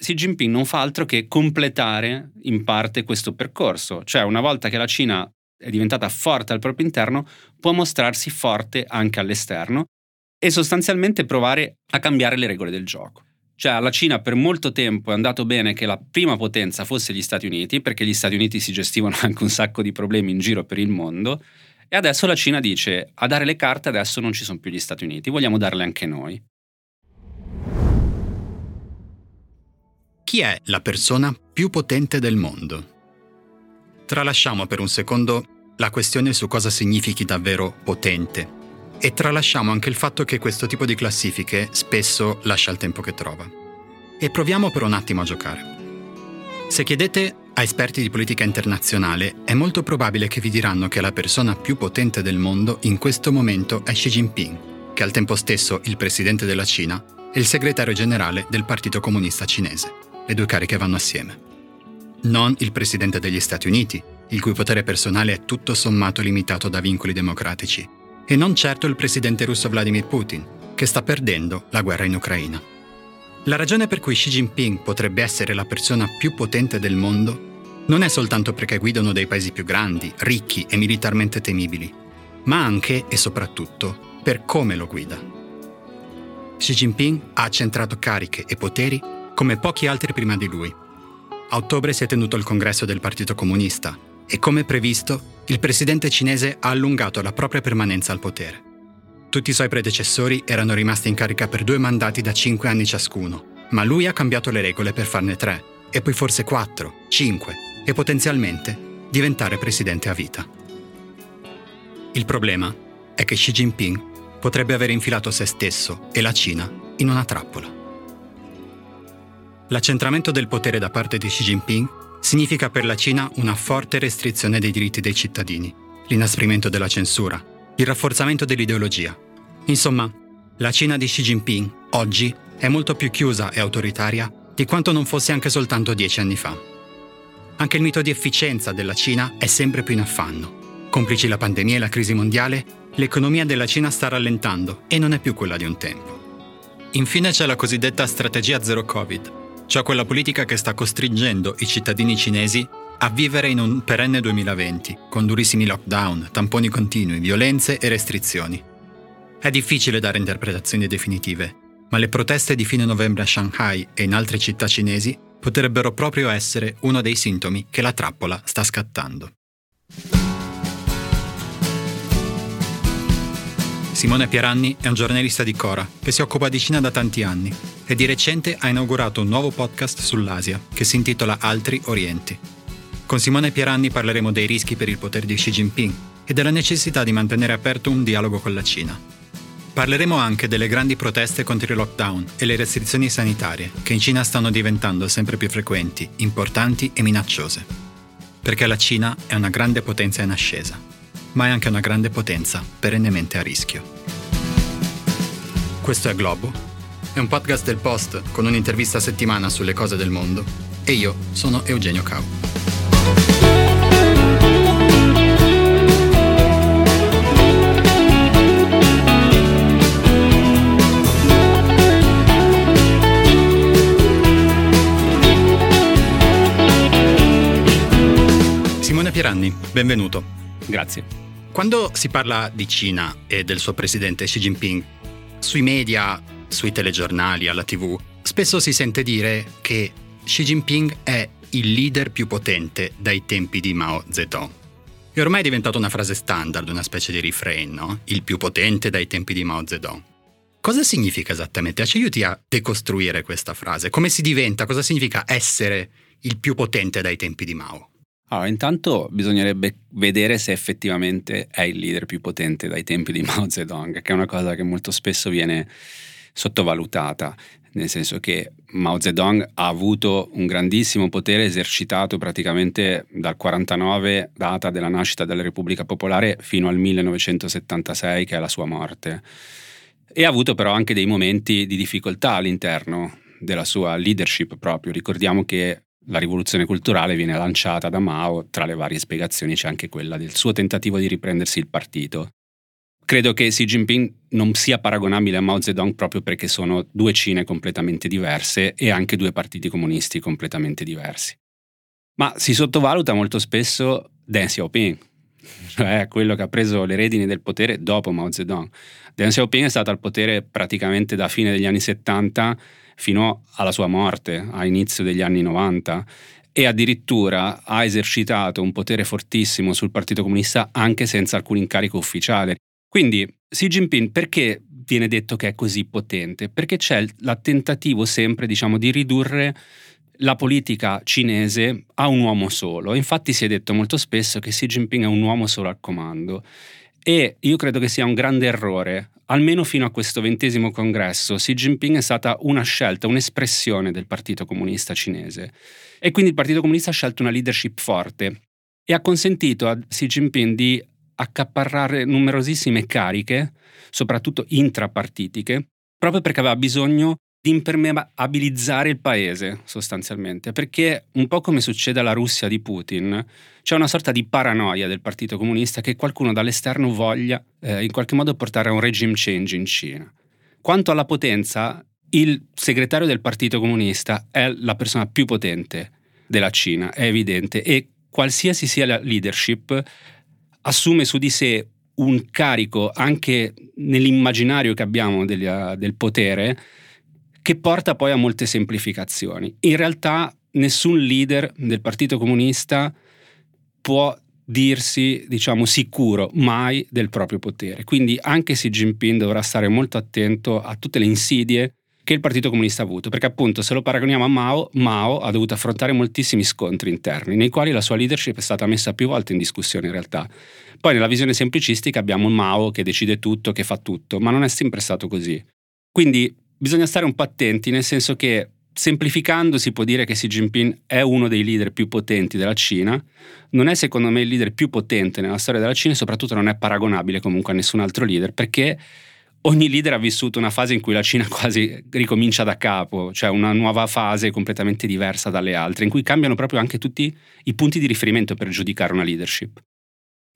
Xi Jinping non fa altro che completare in parte questo percorso, cioè una volta che la Cina è diventata forte al proprio interno, può mostrarsi forte anche all'esterno e sostanzialmente provare a cambiare le regole del gioco. Cioè alla Cina per molto tempo è andato bene che la prima potenza fosse gli Stati Uniti, perché gli Stati Uniti si gestivano anche un sacco di problemi in giro per il mondo, e adesso la Cina dice a dare le carte adesso non ci sono più gli Stati Uniti, vogliamo darle anche noi. Chi è la persona più potente del mondo? Tralasciamo per un secondo la questione su cosa significhi davvero potente e tralasciamo anche il fatto che questo tipo di classifiche spesso lascia il tempo che trova. E proviamo per un attimo a giocare. Se chiedete a esperti di politica internazionale, è molto probabile che vi diranno che la persona più potente del mondo in questo momento è Xi Jinping, che è al tempo stesso il presidente della Cina e il segretario generale del Partito Comunista Cinese. Le due cariche vanno assieme. Non il presidente degli Stati Uniti, il cui potere personale è tutto sommato limitato da vincoli democratici, e non certo il presidente russo Vladimir Putin, che sta perdendo la guerra in Ucraina. La ragione per cui Xi Jinping potrebbe essere la persona più potente del mondo non è soltanto perché guida uno dei paesi più grandi, ricchi e militarmente temibili, ma anche e soprattutto per come lo guida. Xi Jinping ha accentrato cariche e poteri come pochi altri prima di lui. A ottobre si è tenuto il congresso del Partito Comunista e come previsto il presidente cinese ha allungato la propria permanenza al potere. Tutti i suoi predecessori erano rimasti in carica per due mandati da cinque anni ciascuno, ma lui ha cambiato le regole per farne tre, e poi forse quattro, cinque, e potenzialmente diventare presidente a vita. Il problema è che Xi Jinping potrebbe aver infilato se stesso e la Cina in una trappola. L'accentramento del potere da parte di Xi Jinping significa per la Cina una forte restrizione dei diritti dei cittadini, l'inasprimento della censura, il rafforzamento dell'ideologia. Insomma, la Cina di Xi Jinping oggi è molto più chiusa e autoritaria di quanto non fosse anche soltanto dieci anni fa. Anche il mito di efficienza della Cina è sempre più in affanno. Complici la pandemia e la crisi mondiale, l'economia della Cina sta rallentando e non è più quella di un tempo. Infine c'è la cosiddetta strategia zero Covid, cioè quella politica che sta costringendo i cittadini cinesi a vivere in un perenne 2020, con durissimi lockdown, tamponi continui, violenze e restrizioni. È difficile dare interpretazioni definitive, ma le proteste di fine novembre a Shanghai e in altre città cinesi potrebbero proprio essere uno dei sintomi che la trappola sta scattando. Simone Pieranni è un giornalista di Cora che si occupa di Cina da tanti anni e di recente ha inaugurato un nuovo podcast sull'Asia che si intitola Altri Orienti. Con Simone Pieranni parleremo dei rischi per il potere di Xi Jinping e della necessità di mantenere aperto un dialogo con la Cina. Parleremo anche delle grandi proteste contro i lockdown e le restrizioni sanitarie che in Cina stanno diventando sempre più frequenti, importanti e minacciose. Perché la Cina è una grande potenza in ascesa ma è anche una grande potenza perennemente a rischio. Questo è Globo, è un podcast del Post con un'intervista a settimana sulle cose del mondo e io sono Eugenio Cau. Simone Pieranni, benvenuto. Grazie. Quando si parla di Cina e del suo presidente Xi Jinping, sui media, sui telegiornali, alla tv, spesso si sente dire che Xi Jinping è il leader più potente dai tempi di Mao Zedong. È ormai diventata una frase standard, una specie di refrain, no? Il più potente dai tempi di Mao Zedong. Cosa significa esattamente? Ci aiuti a decostruire questa frase. Come si diventa? Cosa significa essere il più potente dai tempi di Mao? Allora, intanto bisognerebbe vedere se effettivamente è il leader più potente dai tempi di Mao Zedong, che è una cosa che molto spesso viene sottovalutata, nel senso che Mao Zedong ha avuto un grandissimo potere esercitato praticamente dal 49, data della nascita della Repubblica Popolare, fino al 1976, che è la sua morte. E ha avuto però anche dei momenti di difficoltà all'interno della sua leadership proprio. Ricordiamo che la rivoluzione culturale viene lanciata da Mao, tra le varie spiegazioni c'è anche quella del suo tentativo di riprendersi il partito. credo che Xi Jinping non sia paragonabile a Mao Zedong proprio perché sono due Cine completamente diverse e anche due partiti comunisti completamente diversi. Ma si sottovaluta molto spesso Deng Xiaoping, cioè quello che ha preso le redini del potere dopo Mao Zedong. Deng Xiaoping è stato al potere praticamente da fine degli anni 70 fino alla sua morte, a inizio degli anni 90 e addirittura ha esercitato un potere fortissimo sul Partito Comunista anche senza alcun incarico ufficiale. Quindi Xi Jinping perché viene detto che è così potente? Perché c'è il tentativo sempre diciamo, di ridurre la politica cinese a un uomo solo. Infatti si è detto molto spesso che Xi Jinping è un uomo solo al comando. E io credo che sia un grande errore, almeno fino a questo ventesimo congresso, Xi Jinping è stata una scelta, un'espressione del Partito Comunista cinese. E quindi il Partito Comunista ha scelto una leadership forte e ha consentito a Xi Jinping di accaparrare numerosissime cariche, soprattutto intrapartitiche, proprio perché aveva bisogno di impermeabilizzare il paese sostanzialmente, perché un po' come succede alla Russia di Putin, c'è una sorta di paranoia del Partito Comunista che qualcuno dall'esterno voglia eh, in qualche modo portare a un regime change in Cina. Quanto alla potenza, il segretario del Partito Comunista è la persona più potente della Cina, è evidente, e qualsiasi sia la leadership assume su di sé un carico anche nell'immaginario che abbiamo del, del potere che porta poi a molte semplificazioni. In realtà nessun leader del Partito Comunista può dirsi, diciamo, sicuro mai del proprio potere. Quindi anche Xi Jinping dovrà stare molto attento a tutte le insidie che il Partito Comunista ha avuto, perché appunto se lo paragoniamo a Mao, Mao ha dovuto affrontare moltissimi scontri interni, nei quali la sua leadership è stata messa più volte in discussione in realtà. Poi nella visione semplicistica abbiamo Mao che decide tutto, che fa tutto, ma non è sempre stato così. Quindi bisogna stare un po' attenti, nel senso che semplificando si può dire che Xi Jinping è uno dei leader più potenti della Cina, non è secondo me il leader più potente nella storia della Cina e soprattutto non è paragonabile comunque a nessun altro leader perché ogni leader ha vissuto una fase in cui la Cina quasi ricomincia da capo, cioè una nuova fase completamente diversa dalle altre, in cui cambiano proprio anche tutti i punti di riferimento per giudicare una leadership.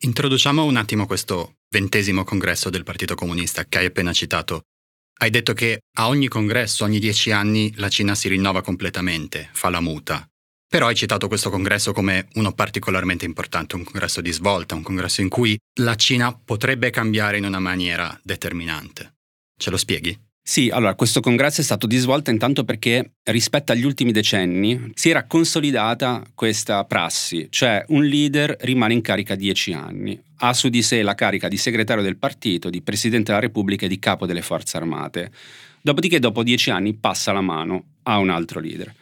Introduciamo un attimo questo ventesimo congresso del Partito Comunista che hai appena citato. Hai detto che a ogni congresso, ogni dieci anni, la Cina si rinnova completamente, fa la muta. Però hai citato questo congresso come uno particolarmente importante, un congresso di svolta, un congresso in cui la Cina potrebbe cambiare in una maniera determinante. Ce lo spieghi? Sì, allora questo congresso è stato di svolta intanto perché rispetto agli ultimi decenni si era consolidata questa prassi, cioè un leader rimane in carica dieci anni, ha su di sé la carica di segretario del partito, di presidente della Repubblica e di capo delle forze armate. Dopodiché dopo dieci anni passa la mano a un altro leader.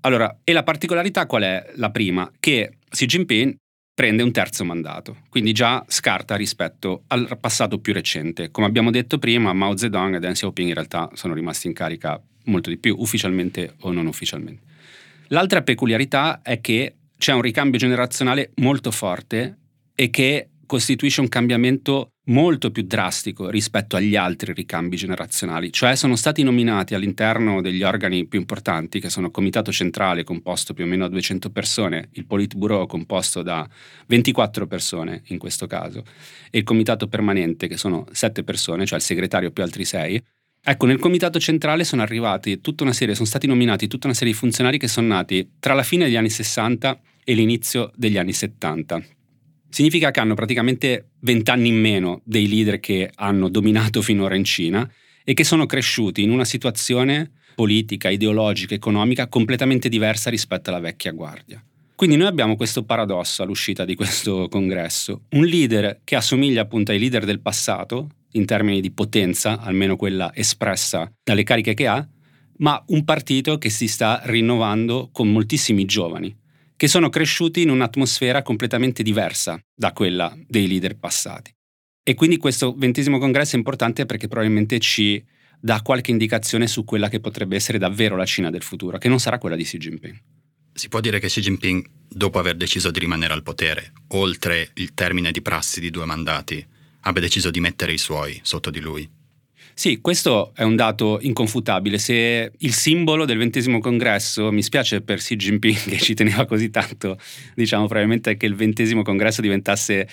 Allora, e la particolarità qual è? La prima, che Xi Jinping prende un terzo mandato, quindi già scarta rispetto al passato più recente. Come abbiamo detto prima, Mao Zedong e Deng Xiaoping in realtà sono rimasti in carica molto di più, ufficialmente o non ufficialmente. L'altra peculiarità è che c'è un ricambio generazionale molto forte e che costituisce un cambiamento molto più drastico rispetto agli altri ricambi generazionali, cioè sono stati nominati all'interno degli organi più importanti, che sono il Comitato Centrale composto più o meno da 200 persone, il Politburo composto da 24 persone in questo caso, e il Comitato Permanente che sono 7 persone, cioè il segretario più altri 6. Ecco, nel Comitato Centrale sono arrivati tutta una serie, sono stati nominati tutta una serie di funzionari che sono nati tra la fine degli anni 60 e l'inizio degli anni 70 Significa che hanno praticamente vent'anni in meno dei leader che hanno dominato finora in Cina e che sono cresciuti in una situazione politica, ideologica, economica completamente diversa rispetto alla vecchia guardia. Quindi noi abbiamo questo paradosso all'uscita di questo congresso, un leader che assomiglia appunto ai leader del passato, in termini di potenza, almeno quella espressa dalle cariche che ha, ma un partito che si sta rinnovando con moltissimi giovani, che sono cresciuti in un'atmosfera completamente diversa da quella dei leader passati. E quindi questo ventesimo congresso è importante perché probabilmente ci dà qualche indicazione su quella che potrebbe essere davvero la Cina del futuro, che non sarà quella di Xi Jinping. Si può dire che Xi Jinping, dopo aver deciso di rimanere al potere, oltre il termine di prassi di due mandati, abbia deciso di mettere i suoi sotto di lui? Sì, questo è un dato inconfutabile. Se il simbolo del ventesimo congresso, mi spiace per Xi Jinping che ci teneva così tanto, diciamo probabilmente che il ventesimo congresso diventasse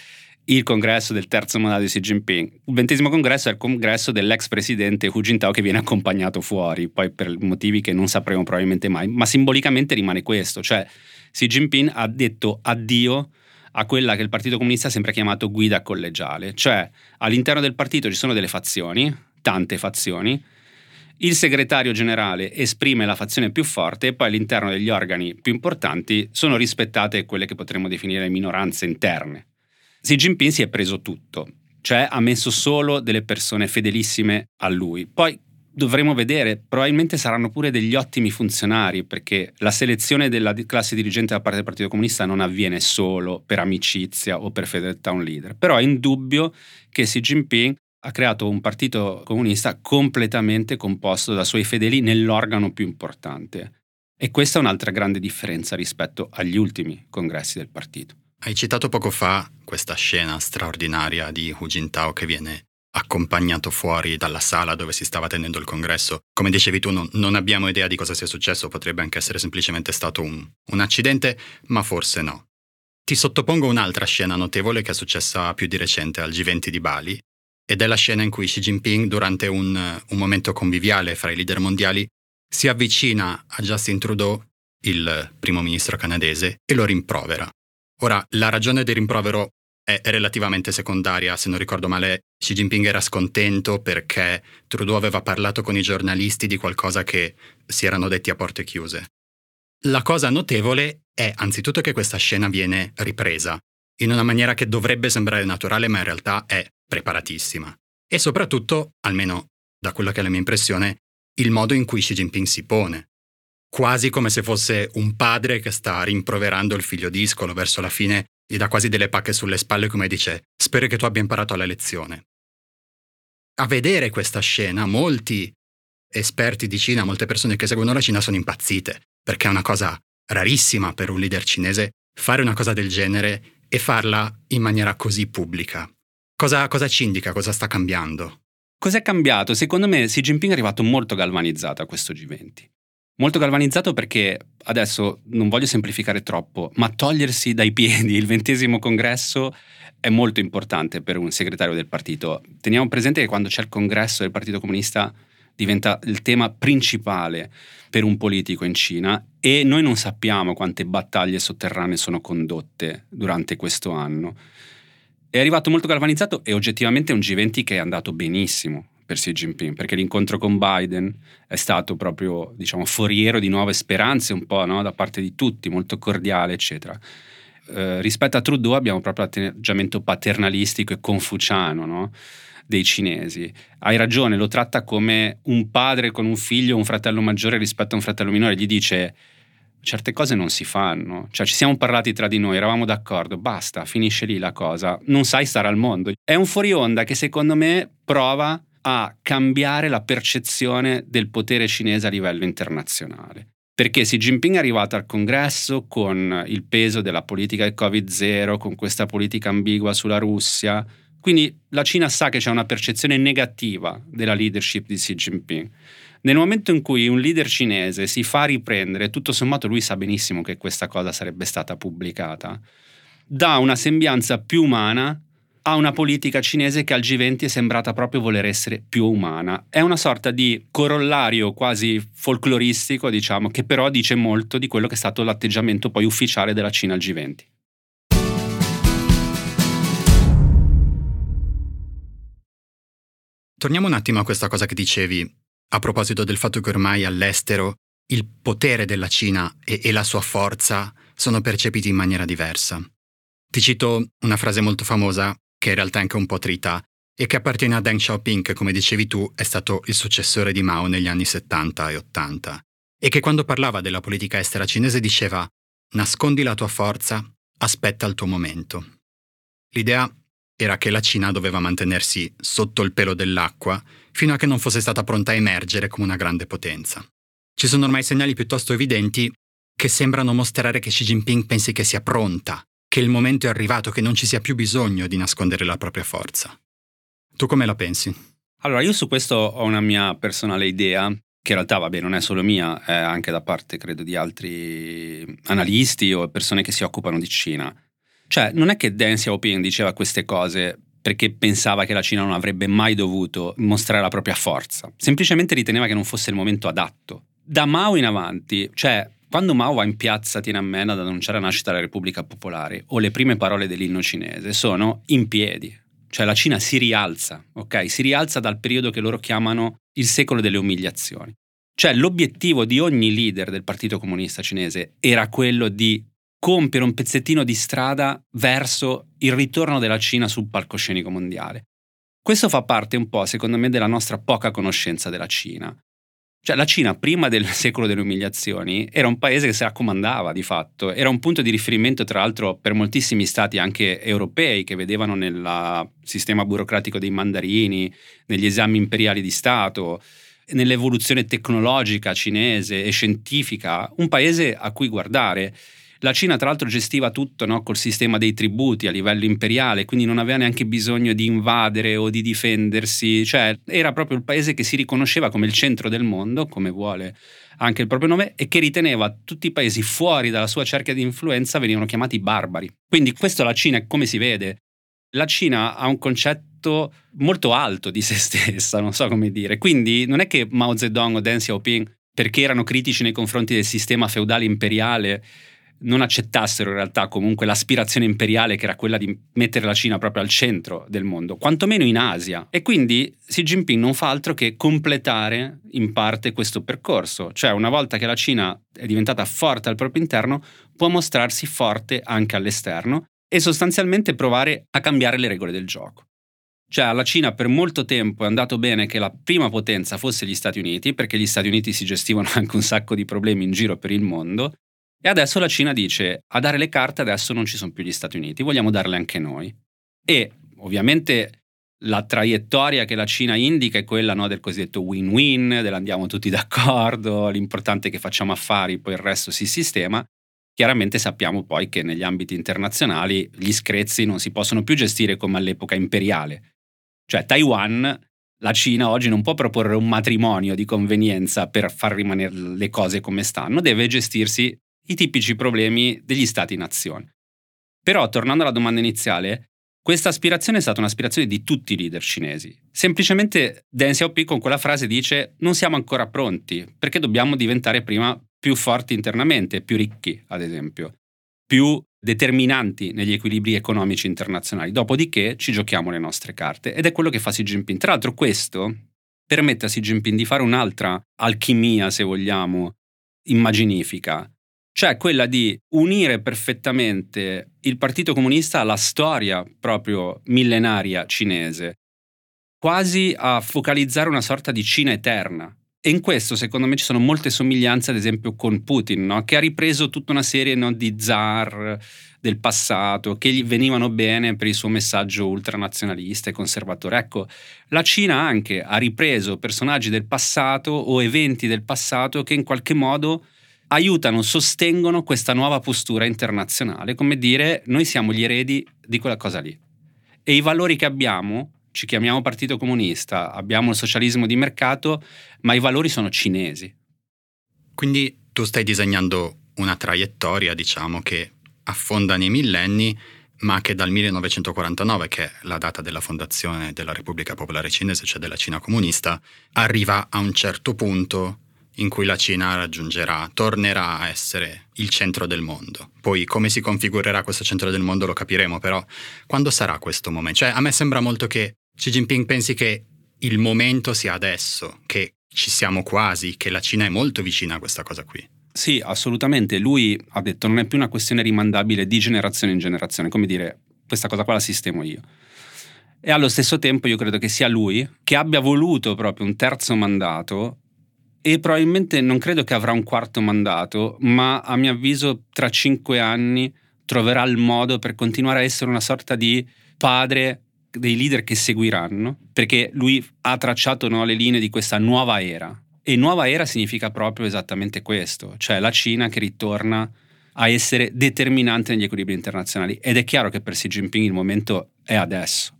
il congresso del terzo mandato di Xi Jinping. Il ventesimo congresso è il congresso dell'ex presidente Hu Jintao che viene accompagnato fuori, poi per motivi che non sapremo probabilmente mai, ma simbolicamente rimane questo, cioè Xi Jinping ha detto addio a quella che il Partito Comunista ha sempre chiamato guida collegiale, cioè all'interno del partito ci sono delle fazioni, tante fazioni, il segretario generale esprime la fazione più forte e poi all'interno degli organi più importanti sono rispettate quelle che potremmo definire minoranze interne. Xi Jinping si è preso tutto, cioè ha messo solo delle persone fedelissime a lui. Poi dovremo vedere, probabilmente saranno pure degli ottimi funzionari, perché la selezione della classe dirigente da parte del Partito Comunista non avviene solo per amicizia o per fedeltà a un leader. Però è indubbio che Xi Jinping ha creato un partito comunista completamente composto da suoi fedeli nell'organo più importante. E questa è un'altra grande differenza rispetto agli ultimi congressi del partito. Hai citato poco fa questa scena straordinaria di Hu Jintao che viene accompagnato fuori dalla sala dove si stava tenendo il congresso. Come dicevi tu, non, non abbiamo idea di cosa sia successo, potrebbe anche essere semplicemente stato un, un accidente, ma forse no. Ti sottopongo un'altra scena notevole che è successa più di recente al G20 di Bali, ed è la scena in cui Xi Jinping, durante un, un momento conviviale fra i leader mondiali, si avvicina a Justin Trudeau, il primo ministro canadese, e lo rimprovera. Ora, la ragione del rimprovero è relativamente secondaria, se non ricordo male, Xi Jinping era scontento perché Trudeau aveva parlato con i giornalisti di qualcosa che si erano detti a porte chiuse. La cosa notevole è anzitutto che questa scena viene ripresa, in una maniera che dovrebbe sembrare naturale, ma in realtà è preparatissima. E soprattutto, almeno da quella che è la mia impressione, il modo in cui Xi Jinping si pone quasi come se fosse un padre che sta rimproverando il figlio discolo verso la fine, gli dà quasi delle pacche sulle spalle come dice spero che tu abbia imparato la lezione. A vedere questa scena molti esperti di Cina, molte persone che seguono la Cina sono impazzite, perché è una cosa rarissima per un leader cinese fare una cosa del genere e farla in maniera così pubblica. Cosa, cosa ci indica? Cosa sta cambiando? Cos'è cambiato? Secondo me Xi Jinping è arrivato molto galvanizzato a questo G20. Molto galvanizzato perché adesso non voglio semplificare troppo, ma togliersi dai piedi il ventesimo congresso è molto importante per un segretario del partito. Teniamo presente che quando c'è il congresso del Partito Comunista diventa il tema principale per un politico in Cina e noi non sappiamo quante battaglie sotterranee sono condotte durante questo anno. È arrivato molto galvanizzato e oggettivamente è un G20 che è andato benissimo per Xi Jinping, perché l'incontro con Biden è stato proprio, diciamo, foriero di nuove speranze un po' no? da parte di tutti, molto cordiale, eccetera. Eh, rispetto a Trudeau abbiamo proprio l'atteggiamento paternalistico e confuciano no? dei cinesi. Hai ragione, lo tratta come un padre con un figlio, un fratello maggiore rispetto a un fratello minore, gli dice certe cose non si fanno, cioè ci siamo parlati tra di noi, eravamo d'accordo, basta, finisce lì la cosa, non sai stare al mondo. È un fuori onda che secondo me prova a cambiare la percezione del potere cinese a livello internazionale. Perché Xi Jinping è arrivato al congresso con il peso della politica del Covid-0, con questa politica ambigua sulla Russia. Quindi la Cina sa che c'è una percezione negativa della leadership di Xi Jinping. Nel momento in cui un leader cinese si fa riprendere, tutto sommato lui sa benissimo che questa cosa sarebbe stata pubblicata, dà una sembianza più umana a una politica cinese che al G20 è sembrata proprio voler essere più umana. È una sorta di corollario quasi folcloristico, diciamo, che però dice molto di quello che è stato l'atteggiamento poi ufficiale della Cina al G20. Torniamo un attimo a questa cosa che dicevi a proposito del fatto che ormai all'estero il potere della Cina e, e la sua forza sono percepiti in maniera diversa. Ti cito una frase molto famosa che in realtà è anche un po' trita, e che appartiene a Deng Xiaoping, che come dicevi tu è stato il successore di Mao negli anni 70 e 80, e che quando parlava della politica estera cinese diceva nascondi la tua forza, aspetta il tuo momento. L'idea era che la Cina doveva mantenersi sotto il pelo dell'acqua fino a che non fosse stata pronta a emergere come una grande potenza. Ci sono ormai segnali piuttosto evidenti che sembrano mostrare che Xi Jinping pensi che sia pronta che il momento è arrivato, che non ci sia più bisogno di nascondere la propria forza. Tu come la pensi? Allora, io su questo ho una mia personale idea, che in realtà, vabbè, non è solo mia, è anche da parte, credo, di altri analisti o persone che si occupano di Cina. Cioè, non è che Deng Xiaoping diceva queste cose perché pensava che la Cina non avrebbe mai dovuto mostrare la propria forza, semplicemente riteneva che non fosse il momento adatto. Da Mao in avanti, cioè quando Mao va in piazza Tiananmen ad annunciare la nascita della Repubblica Popolare o le prime parole dell'inno cinese sono in piedi, cioè la Cina si rialza, ok? Si rialza dal periodo che loro chiamano il secolo delle umiliazioni. Cioè l'obiettivo di ogni leader del Partito Comunista Cinese era quello di compiere un pezzettino di strada verso il ritorno della Cina sul palcoscenico mondiale. Questo fa parte un po', secondo me, della nostra poca conoscenza della Cina. Cioè la Cina prima del secolo delle umiliazioni era un paese che si raccomandava di fatto, era un punto di riferimento tra l'altro per moltissimi stati anche europei che vedevano nel sistema burocratico dei mandarini, negli esami imperiali di Stato, nell'evoluzione tecnologica cinese e scientifica, un paese a cui guardare. La Cina tra l'altro gestiva tutto no? col sistema dei tributi a livello imperiale, quindi non aveva neanche bisogno di invadere o di difendersi, cioè era proprio il paese che si riconosceva come il centro del mondo, come vuole anche il proprio nome, e che riteneva tutti i paesi fuori dalla sua cerchia di influenza venivano chiamati barbari. Quindi questo la Cina, come si vede, la Cina ha un concetto molto alto di se stessa, non so come dire. Quindi non è che Mao Zedong o Deng Xiaoping, perché erano critici nei confronti del sistema feudale imperiale, non accettassero in realtà comunque l'aspirazione imperiale che era quella di mettere la Cina proprio al centro del mondo, quantomeno in Asia. E quindi Xi Jinping non fa altro che completare in parte questo percorso, cioè una volta che la Cina è diventata forte al proprio interno, può mostrarsi forte anche all'esterno e sostanzialmente provare a cambiare le regole del gioco. Cioè alla Cina per molto tempo è andato bene che la prima potenza fosse gli Stati Uniti, perché gli Stati Uniti si gestivano anche un sacco di problemi in giro per il mondo, e adesso la Cina dice a dare le carte adesso non ci sono più gli Stati Uniti, vogliamo darle anche noi. E ovviamente la traiettoria che la Cina indica è quella no, del cosiddetto win-win, dell'andiamo tutti d'accordo, l'importante è che facciamo affari, poi il resto si sistema. Chiaramente sappiamo poi che negli ambiti internazionali gli screzi non si possono più gestire come all'epoca imperiale. Cioè Taiwan, la Cina oggi non può proporre un matrimonio di convenienza per far rimanere le cose come stanno, deve gestirsi i tipici problemi degli stati-nazione. Però, tornando alla domanda iniziale, questa aspirazione è stata un'aspirazione di tutti i leader cinesi. Semplicemente Deng Xiaoping con quella frase dice non siamo ancora pronti perché dobbiamo diventare prima più forti internamente, più ricchi, ad esempio, più determinanti negli equilibri economici internazionali. Dopodiché ci giochiamo le nostre carte ed è quello che fa Xi Jinping. Tra l'altro questo permette a Xi Jinping di fare un'altra alchimia, se vogliamo, immaginifica, cioè quella di unire perfettamente il Partito Comunista alla storia proprio millenaria cinese, quasi a focalizzare una sorta di Cina eterna. E in questo, secondo me, ci sono molte somiglianze, ad esempio, con Putin, no? che ha ripreso tutta una serie no, di zar del passato che gli venivano bene per il suo messaggio ultranazionalista e conservatore. Ecco, la Cina anche ha ripreso personaggi del passato o eventi del passato che in qualche modo aiutano, sostengono questa nuova postura internazionale, come dire noi siamo gli eredi di quella cosa lì. E i valori che abbiamo, ci chiamiamo Partito Comunista, abbiamo il socialismo di mercato, ma i valori sono cinesi. Quindi tu stai disegnando una traiettoria, diciamo, che affonda nei millenni, ma che dal 1949, che è la data della fondazione della Repubblica Popolare Cinese, cioè della Cina comunista, arriva a un certo punto in cui la Cina raggiungerà, tornerà a essere il centro del mondo. Poi come si configurerà questo centro del mondo lo capiremo, però quando sarà questo momento? Cioè a me sembra molto che Xi Jinping pensi che il momento sia adesso, che ci siamo quasi, che la Cina è molto vicina a questa cosa qui. Sì, assolutamente. Lui ha detto non è più una questione rimandabile di generazione in generazione, come dire questa cosa qua la sistemo io. E allo stesso tempo io credo che sia lui che abbia voluto proprio un terzo mandato e probabilmente non credo che avrà un quarto mandato, ma a mio avviso tra cinque anni troverà il modo per continuare a essere una sorta di padre dei leader che seguiranno, perché lui ha tracciato no, le linee di questa nuova era. E nuova era significa proprio esattamente questo, cioè la Cina che ritorna a essere determinante negli equilibri internazionali. Ed è chiaro che per Xi Jinping il momento è adesso.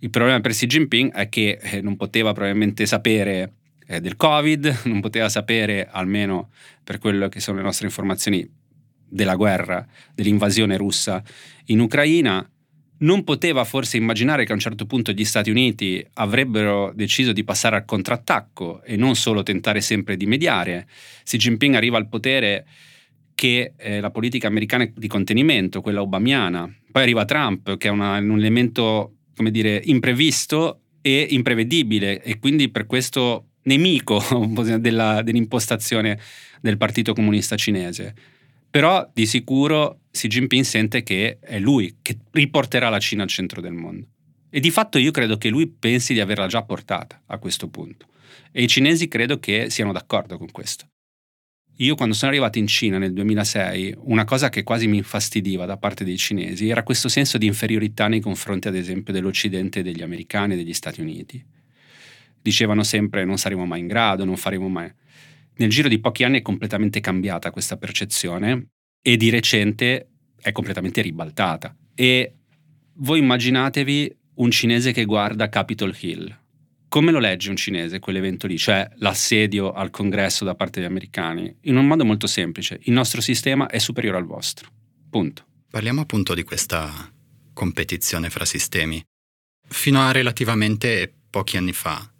Il problema per Xi Jinping è che eh, non poteva probabilmente sapere eh, del Covid, non poteva sapere, almeno per quello che sono le nostre informazioni, della guerra, dell'invasione russa in Ucraina, non poteva forse immaginare che a un certo punto gli Stati Uniti avrebbero deciso di passare al contrattacco e non solo tentare sempre di mediare. Xi Jinping arriva al potere che è la politica americana di contenimento, quella obamiana. Poi arriva Trump, che è una, un elemento, come dire, imprevisto e imprevedibile e quindi per questo nemico della, dell'impostazione del Partito Comunista Cinese. Però di sicuro Xi Jinping sente che è lui che riporterà la Cina al centro del mondo. E di fatto io credo che lui pensi di averla già portata a questo punto. E i cinesi credo che siano d'accordo con questo. Io quando sono arrivato in Cina nel 2006, una cosa che quasi mi infastidiva da parte dei cinesi era questo senso di inferiorità nei confronti ad esempio dell'Occidente, degli americani e degli Stati Uniti. Dicevano sempre non saremo mai in grado, non faremo mai. Nel giro di pochi anni è completamente cambiata questa percezione e di recente è completamente ribaltata. E voi immaginatevi un cinese che guarda Capitol Hill. Come lo legge un cinese quell'evento lì, cioè l'assedio al congresso da parte degli americani? In un modo molto semplice, il nostro sistema è superiore al vostro. Punto. Parliamo appunto di questa competizione fra sistemi. Fino a relativamente pochi anni fa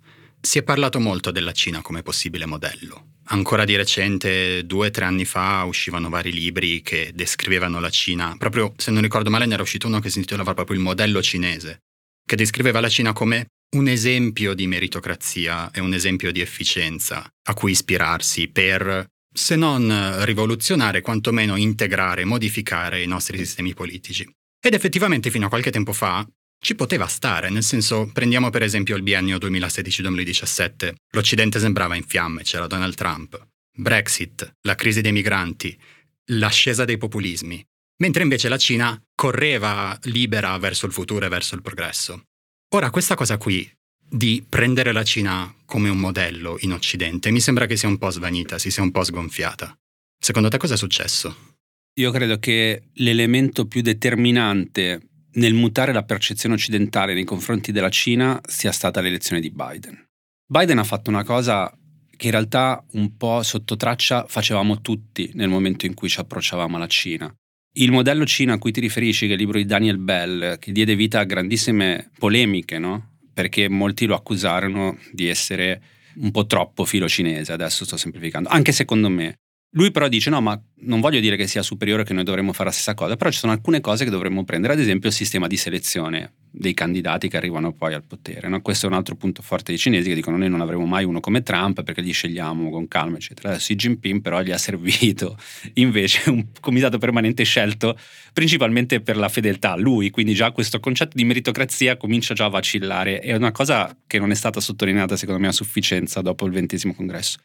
si è parlato molto della Cina come possibile modello. Ancora di recente, due o tre anni fa, uscivano vari libri che descrivevano la Cina. Proprio, se non ricordo male, ne era uscito uno che si intitolava proprio Il modello cinese, che descriveva la Cina come un esempio di meritocrazia e un esempio di efficienza a cui ispirarsi per, se non rivoluzionare, quantomeno integrare, modificare i nostri sistemi politici. Ed effettivamente fino a qualche tempo fa ci poteva stare, nel senso, prendiamo per esempio il biennio 2016-2017. L'Occidente sembrava in fiamme, c'era Donald Trump, Brexit, la crisi dei migranti, l'ascesa dei populismi, mentre invece la Cina correva libera verso il futuro e verso il progresso. Ora, questa cosa qui di prendere la Cina come un modello in Occidente mi sembra che sia un po' svanita, si sia un po' sgonfiata. Secondo te cosa è successo? Io credo che l'elemento più determinante nel mutare la percezione occidentale nei confronti della Cina sia stata l'elezione di Biden. Biden ha fatto una cosa che in realtà un po' sotto traccia facevamo tutti nel momento in cui ci approcciavamo alla Cina. Il modello Cina a cui ti riferisci, che è il libro di Daniel Bell, che diede vita a grandissime polemiche, no? Perché molti lo accusarono di essere un po' troppo filo cinese, adesso sto semplificando, anche secondo me. Lui però dice no, ma non voglio dire che sia superiore che noi dovremmo fare la stessa cosa, però ci sono alcune cose che dovremmo prendere, ad esempio il sistema di selezione dei candidati che arrivano poi al potere. No? Questo è un altro punto forte dei cinesi che dicono noi non avremo mai uno come Trump perché li scegliamo con calma, eccetera. Xi Jinping però gli ha servito invece un comitato permanente scelto principalmente per la fedeltà a lui, quindi già questo concetto di meritocrazia comincia già a vacillare. È una cosa che non è stata sottolineata secondo me a sufficienza dopo il ventesimo congresso.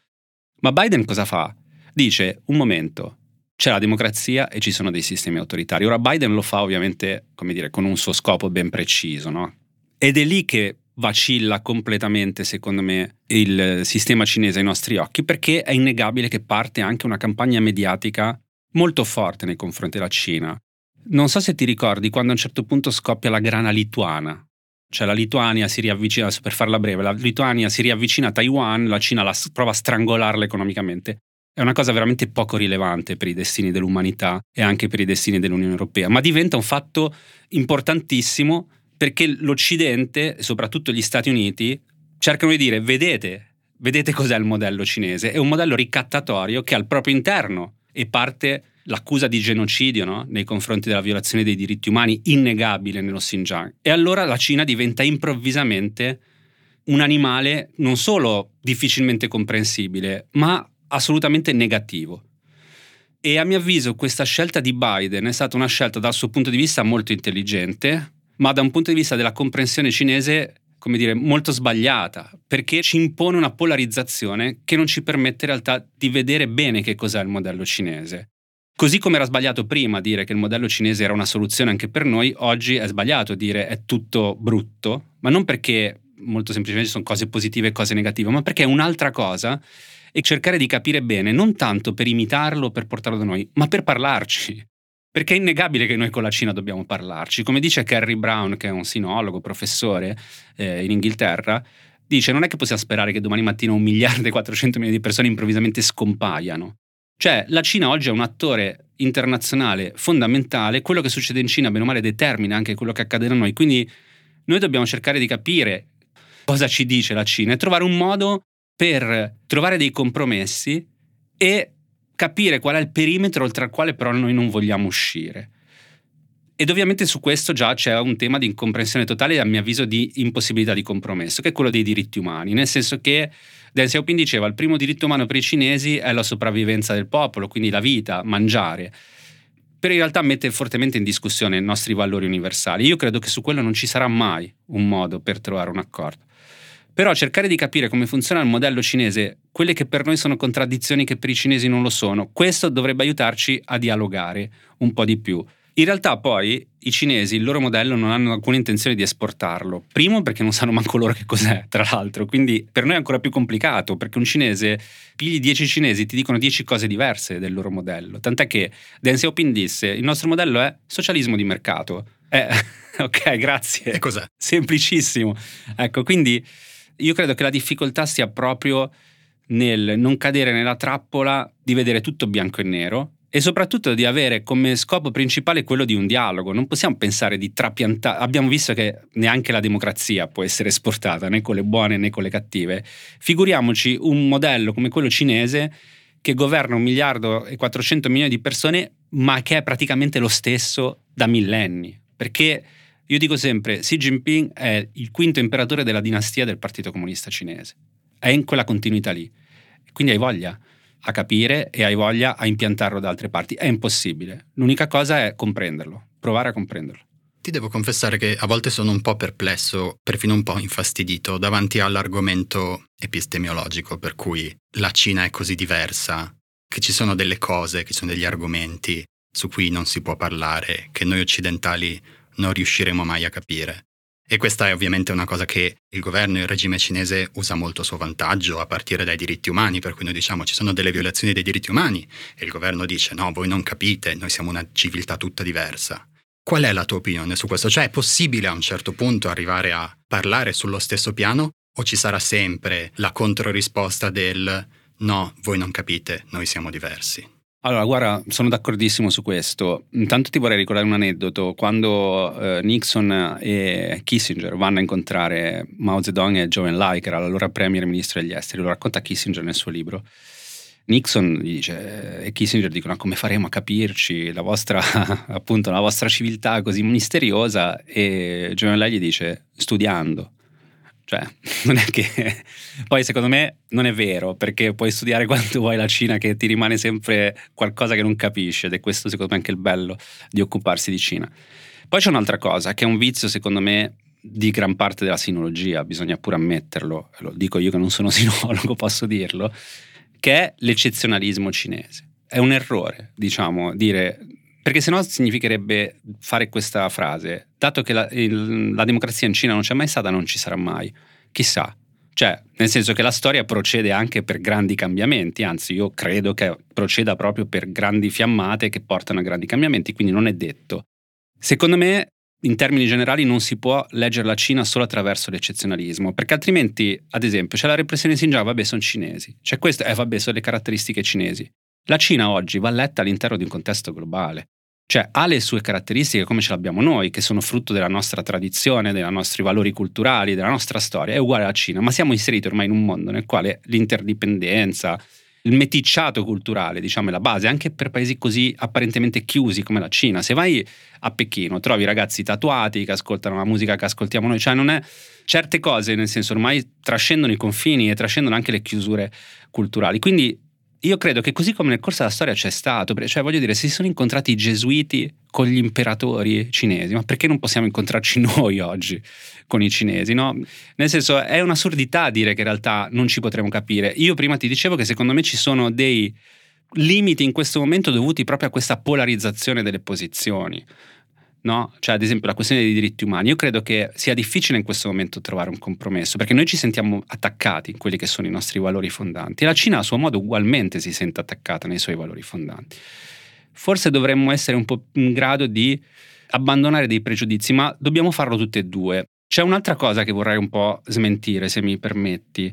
Ma Biden cosa fa? Dice un momento, c'è la democrazia e ci sono dei sistemi autoritari. Ora Biden lo fa ovviamente, come dire, con un suo scopo ben preciso, no? Ed è lì che vacilla completamente, secondo me, il sistema cinese ai nostri occhi, perché è innegabile che parte anche una campagna mediatica molto forte nei confronti della Cina. Non so se ti ricordi quando a un certo punto scoppia la grana lituana. Cioè la Lituania si riavvicina, per farla breve, la Lituania si riavvicina a Taiwan, la Cina la prova a strangolarla economicamente è una cosa veramente poco rilevante per i destini dell'umanità e anche per i destini dell'Unione Europea, ma diventa un fatto importantissimo perché l'Occidente, soprattutto gli Stati Uniti, cercano di dire vedete, vedete cos'è il modello cinese, è un modello ricattatorio che al proprio interno e parte l'accusa di genocidio no? nei confronti della violazione dei diritti umani innegabile nello Xinjiang. E allora la Cina diventa improvvisamente un animale non solo difficilmente comprensibile, ma assolutamente negativo. E a mio avviso questa scelta di Biden è stata una scelta dal suo punto di vista molto intelligente, ma da un punto di vista della comprensione cinese, come dire, molto sbagliata, perché ci impone una polarizzazione che non ci permette in realtà di vedere bene che cos'è il modello cinese. Così come era sbagliato prima dire che il modello cinese era una soluzione anche per noi, oggi è sbagliato dire è tutto brutto, ma non perché molto semplicemente sono cose positive e cose negative, ma perché è un'altra cosa e cercare di capire bene, non tanto per imitarlo, per portarlo da noi, ma per parlarci. Perché è innegabile che noi con la Cina dobbiamo parlarci. Come dice Kerry Brown, che è un sinologo, professore eh, in Inghilterra, dice non è che possiamo sperare che domani mattina un miliardo e 400 milioni di persone improvvisamente scompaiano. Cioè, la Cina oggi è un attore internazionale fondamentale, quello che succede in Cina, bene o male, determina anche quello che accade da noi. Quindi noi dobbiamo cercare di capire cosa ci dice la Cina e trovare un modo per trovare dei compromessi e capire qual è il perimetro oltre al quale però noi non vogliamo uscire. Ed ovviamente su questo già c'è un tema di incomprensione totale e a mio avviso di impossibilità di compromesso, che è quello dei diritti umani, nel senso che Deng Xiaoping diceva il primo diritto umano per i cinesi è la sopravvivenza del popolo, quindi la vita, mangiare. Per in realtà mette fortemente in discussione i nostri valori universali. Io credo che su quello non ci sarà mai un modo per trovare un accordo. Però cercare di capire come funziona il modello cinese, quelle che per noi sono contraddizioni che per i cinesi non lo sono, questo dovrebbe aiutarci a dialogare un po' di più. In realtà poi i cinesi, il loro modello, non hanno alcuna intenzione di esportarlo. Primo perché non sanno manco loro che cos'è, tra l'altro. Quindi per noi è ancora più complicato, perché un cinese, pigli dieci cinesi, ti dicono dieci cose diverse del loro modello. Tant'è che Deng Xiaoping disse, il nostro modello è socialismo di mercato. Eh, ok, grazie. E cos'è? Semplicissimo. Ecco, quindi io credo che la difficoltà sia proprio nel non cadere nella trappola di vedere tutto bianco e nero e soprattutto di avere come scopo principale quello di un dialogo. Non possiamo pensare di trapiantare. Abbiamo visto che neanche la democrazia può essere esportata né con le buone né con le cattive. Figuriamoci un modello come quello cinese che governa un miliardo e 400 milioni di persone, ma che è praticamente lo stesso da millenni. Perché io dico sempre, Xi Jinping è il quinto imperatore della dinastia del Partito Comunista Cinese. È in quella continuità lì. Quindi hai voglia a capire e hai voglia a impiantarlo da altre parti. È impossibile. L'unica cosa è comprenderlo, provare a comprenderlo. Ti devo confessare che a volte sono un po' perplesso, perfino un po' infastidito, davanti all'argomento epistemiologico per cui la Cina è così diversa, che ci sono delle cose, che ci sono degli argomenti su cui non si può parlare, che noi occidentali non riusciremo mai a capire. E questa è ovviamente una cosa che il governo e il regime cinese usa molto a suo vantaggio, a partire dai diritti umani, per cui noi diciamo ci sono delle violazioni dei diritti umani e il governo dice no, voi non capite, noi siamo una civiltà tutta diversa. Qual è la tua opinione su questo? Cioè è possibile a un certo punto arrivare a parlare sullo stesso piano o ci sarà sempre la controrisposta del no, voi non capite, noi siamo diversi? Allora, guarda, sono d'accordissimo su questo. Intanto ti vorrei ricordare un aneddoto. Quando eh, Nixon e Kissinger vanno a incontrare Mao Zedong e Zhou Enlai, che era l'allora premier ministro degli esteri, lo racconta Kissinger nel suo libro. Nixon dice, e Kissinger dicono come faremo a capirci, la vostra, appunto, la vostra civiltà così misteriosa e Zhou Enlai gli dice studiando. Cioè, non è che... Poi secondo me non è vero, perché puoi studiare quanto vuoi la Cina, che ti rimane sempre qualcosa che non capisci, ed è questo secondo me anche il bello di occuparsi di Cina. Poi c'è un'altra cosa, che è un vizio secondo me di gran parte della sinologia, bisogna pure ammetterlo, lo dico io che non sono sinologo, posso dirlo, che è l'eccezionalismo cinese. È un errore, diciamo, dire perché sennò significherebbe fare questa frase, dato che la, il, la democrazia in Cina non c'è mai stata, non ci sarà mai. Chissà. Cioè, nel senso che la storia procede anche per grandi cambiamenti, anzi io credo che proceda proprio per grandi fiammate che portano a grandi cambiamenti, quindi non è detto. Secondo me, in termini generali, non si può leggere la Cina solo attraverso l'eccezionalismo, perché altrimenti, ad esempio, c'è la repressione in Xinjiang, vabbè, sono cinesi. Cioè, queste, eh, vabbè, sono le caratteristiche cinesi. La Cina oggi va letta all'interno di un contesto globale. Cioè ha le sue caratteristiche come ce l'abbiamo noi, che sono frutto della nostra tradizione, dei nostri valori culturali, della nostra storia, è uguale alla Cina, ma siamo inseriti ormai in un mondo nel quale l'interdipendenza, il meticciato culturale, diciamo, è la base, anche per paesi così apparentemente chiusi come la Cina. Se vai a Pechino trovi ragazzi tatuati che ascoltano la musica che ascoltiamo noi, cioè non è certe cose, nel senso ormai trascendono i confini e trascendono anche le chiusure culturali. Quindi io credo che così come nel corso della storia c'è stato, cioè voglio dire, si sono incontrati i gesuiti con gli imperatori cinesi, ma perché non possiamo incontrarci noi oggi con i cinesi? No? Nel senso, è un'assurdità dire che in realtà non ci potremo capire. Io prima ti dicevo che secondo me ci sono dei limiti in questo momento dovuti proprio a questa polarizzazione delle posizioni no? Cioè, ad esempio, la questione dei diritti umani. Io credo che sia difficile in questo momento trovare un compromesso, perché noi ci sentiamo attaccati in quelli che sono i nostri valori fondanti la Cina a suo modo ugualmente si sente attaccata nei suoi valori fondanti. Forse dovremmo essere un po' in grado di abbandonare dei pregiudizi, ma dobbiamo farlo tutte e due. C'è un'altra cosa che vorrei un po' smentire, se mi permetti.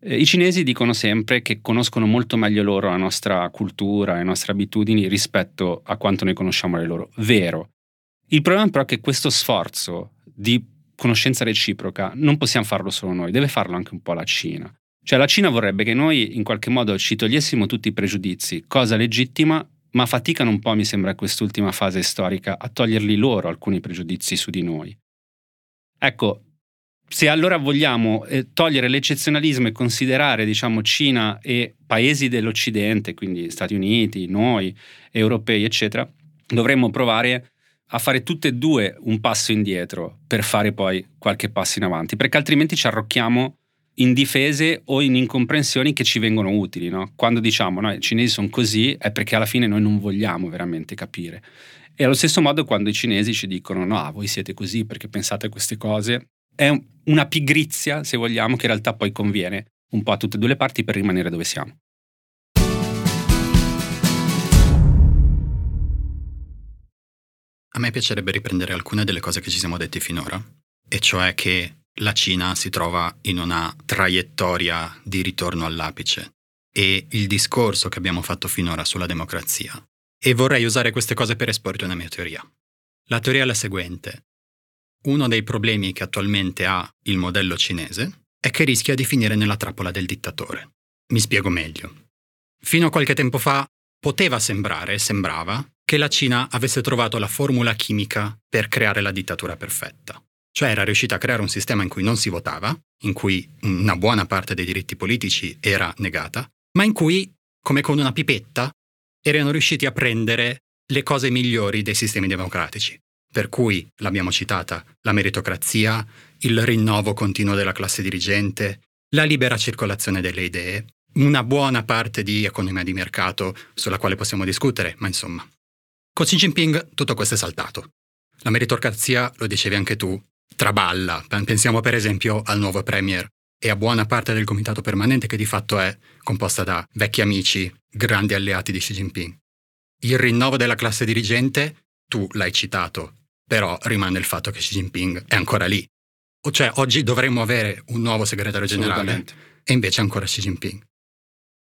Eh, I cinesi dicono sempre che conoscono molto meglio loro la nostra cultura, le nostre abitudini rispetto a quanto noi conosciamo le loro. Vero. Il problema però è che questo sforzo di conoscenza reciproca non possiamo farlo solo noi, deve farlo anche un po' la Cina. Cioè la Cina vorrebbe che noi in qualche modo ci togliessimo tutti i pregiudizi, cosa legittima, ma faticano un po', mi sembra, quest'ultima fase storica a toglierli loro alcuni pregiudizi su di noi. Ecco, se allora vogliamo eh, togliere l'eccezionalismo e considerare, diciamo, Cina e paesi dell'Occidente, quindi Stati Uniti, noi, europei, eccetera, dovremmo provare a fare tutte e due un passo indietro per fare poi qualche passo in avanti, perché altrimenti ci arrocchiamo in difese o in incomprensioni che ci vengono utili. No? Quando diciamo no, i cinesi sono così è perché alla fine noi non vogliamo veramente capire. E allo stesso modo quando i cinesi ci dicono no, voi siete così perché pensate a queste cose, è una pigrizia, se vogliamo, che in realtà poi conviene un po' a tutte e due le parti per rimanere dove siamo. A me piacerebbe riprendere alcune delle cose che ci siamo detti finora, e cioè che la Cina si trova in una traiettoria di ritorno all'apice e il discorso che abbiamo fatto finora sulla democrazia. E vorrei usare queste cose per esporre una mia teoria. La teoria è la seguente. Uno dei problemi che attualmente ha il modello cinese è che rischia di finire nella trappola del dittatore. Mi spiego meglio. Fino a qualche tempo fa poteva sembrare, sembrava, che la Cina avesse trovato la formula chimica per creare la dittatura perfetta. Cioè era riuscita a creare un sistema in cui non si votava, in cui una buona parte dei diritti politici era negata, ma in cui, come con una pipetta, erano riusciti a prendere le cose migliori dei sistemi democratici. Per cui, l'abbiamo citata, la meritocrazia, il rinnovo continuo della classe dirigente, la libera circolazione delle idee, una buona parte di economia di mercato sulla quale possiamo discutere, ma insomma. Con Xi Jinping tutto questo è saltato. La meritocrazia, lo dicevi anche tu, traballa. Pensiamo per esempio al nuovo Premier e a buona parte del comitato permanente che di fatto è composta da vecchi amici, grandi alleati di Xi Jinping. Il rinnovo della classe dirigente, tu l'hai citato, però rimane il fatto che Xi Jinping è ancora lì. O cioè oggi dovremmo avere un nuovo segretario generale e invece ancora Xi Jinping.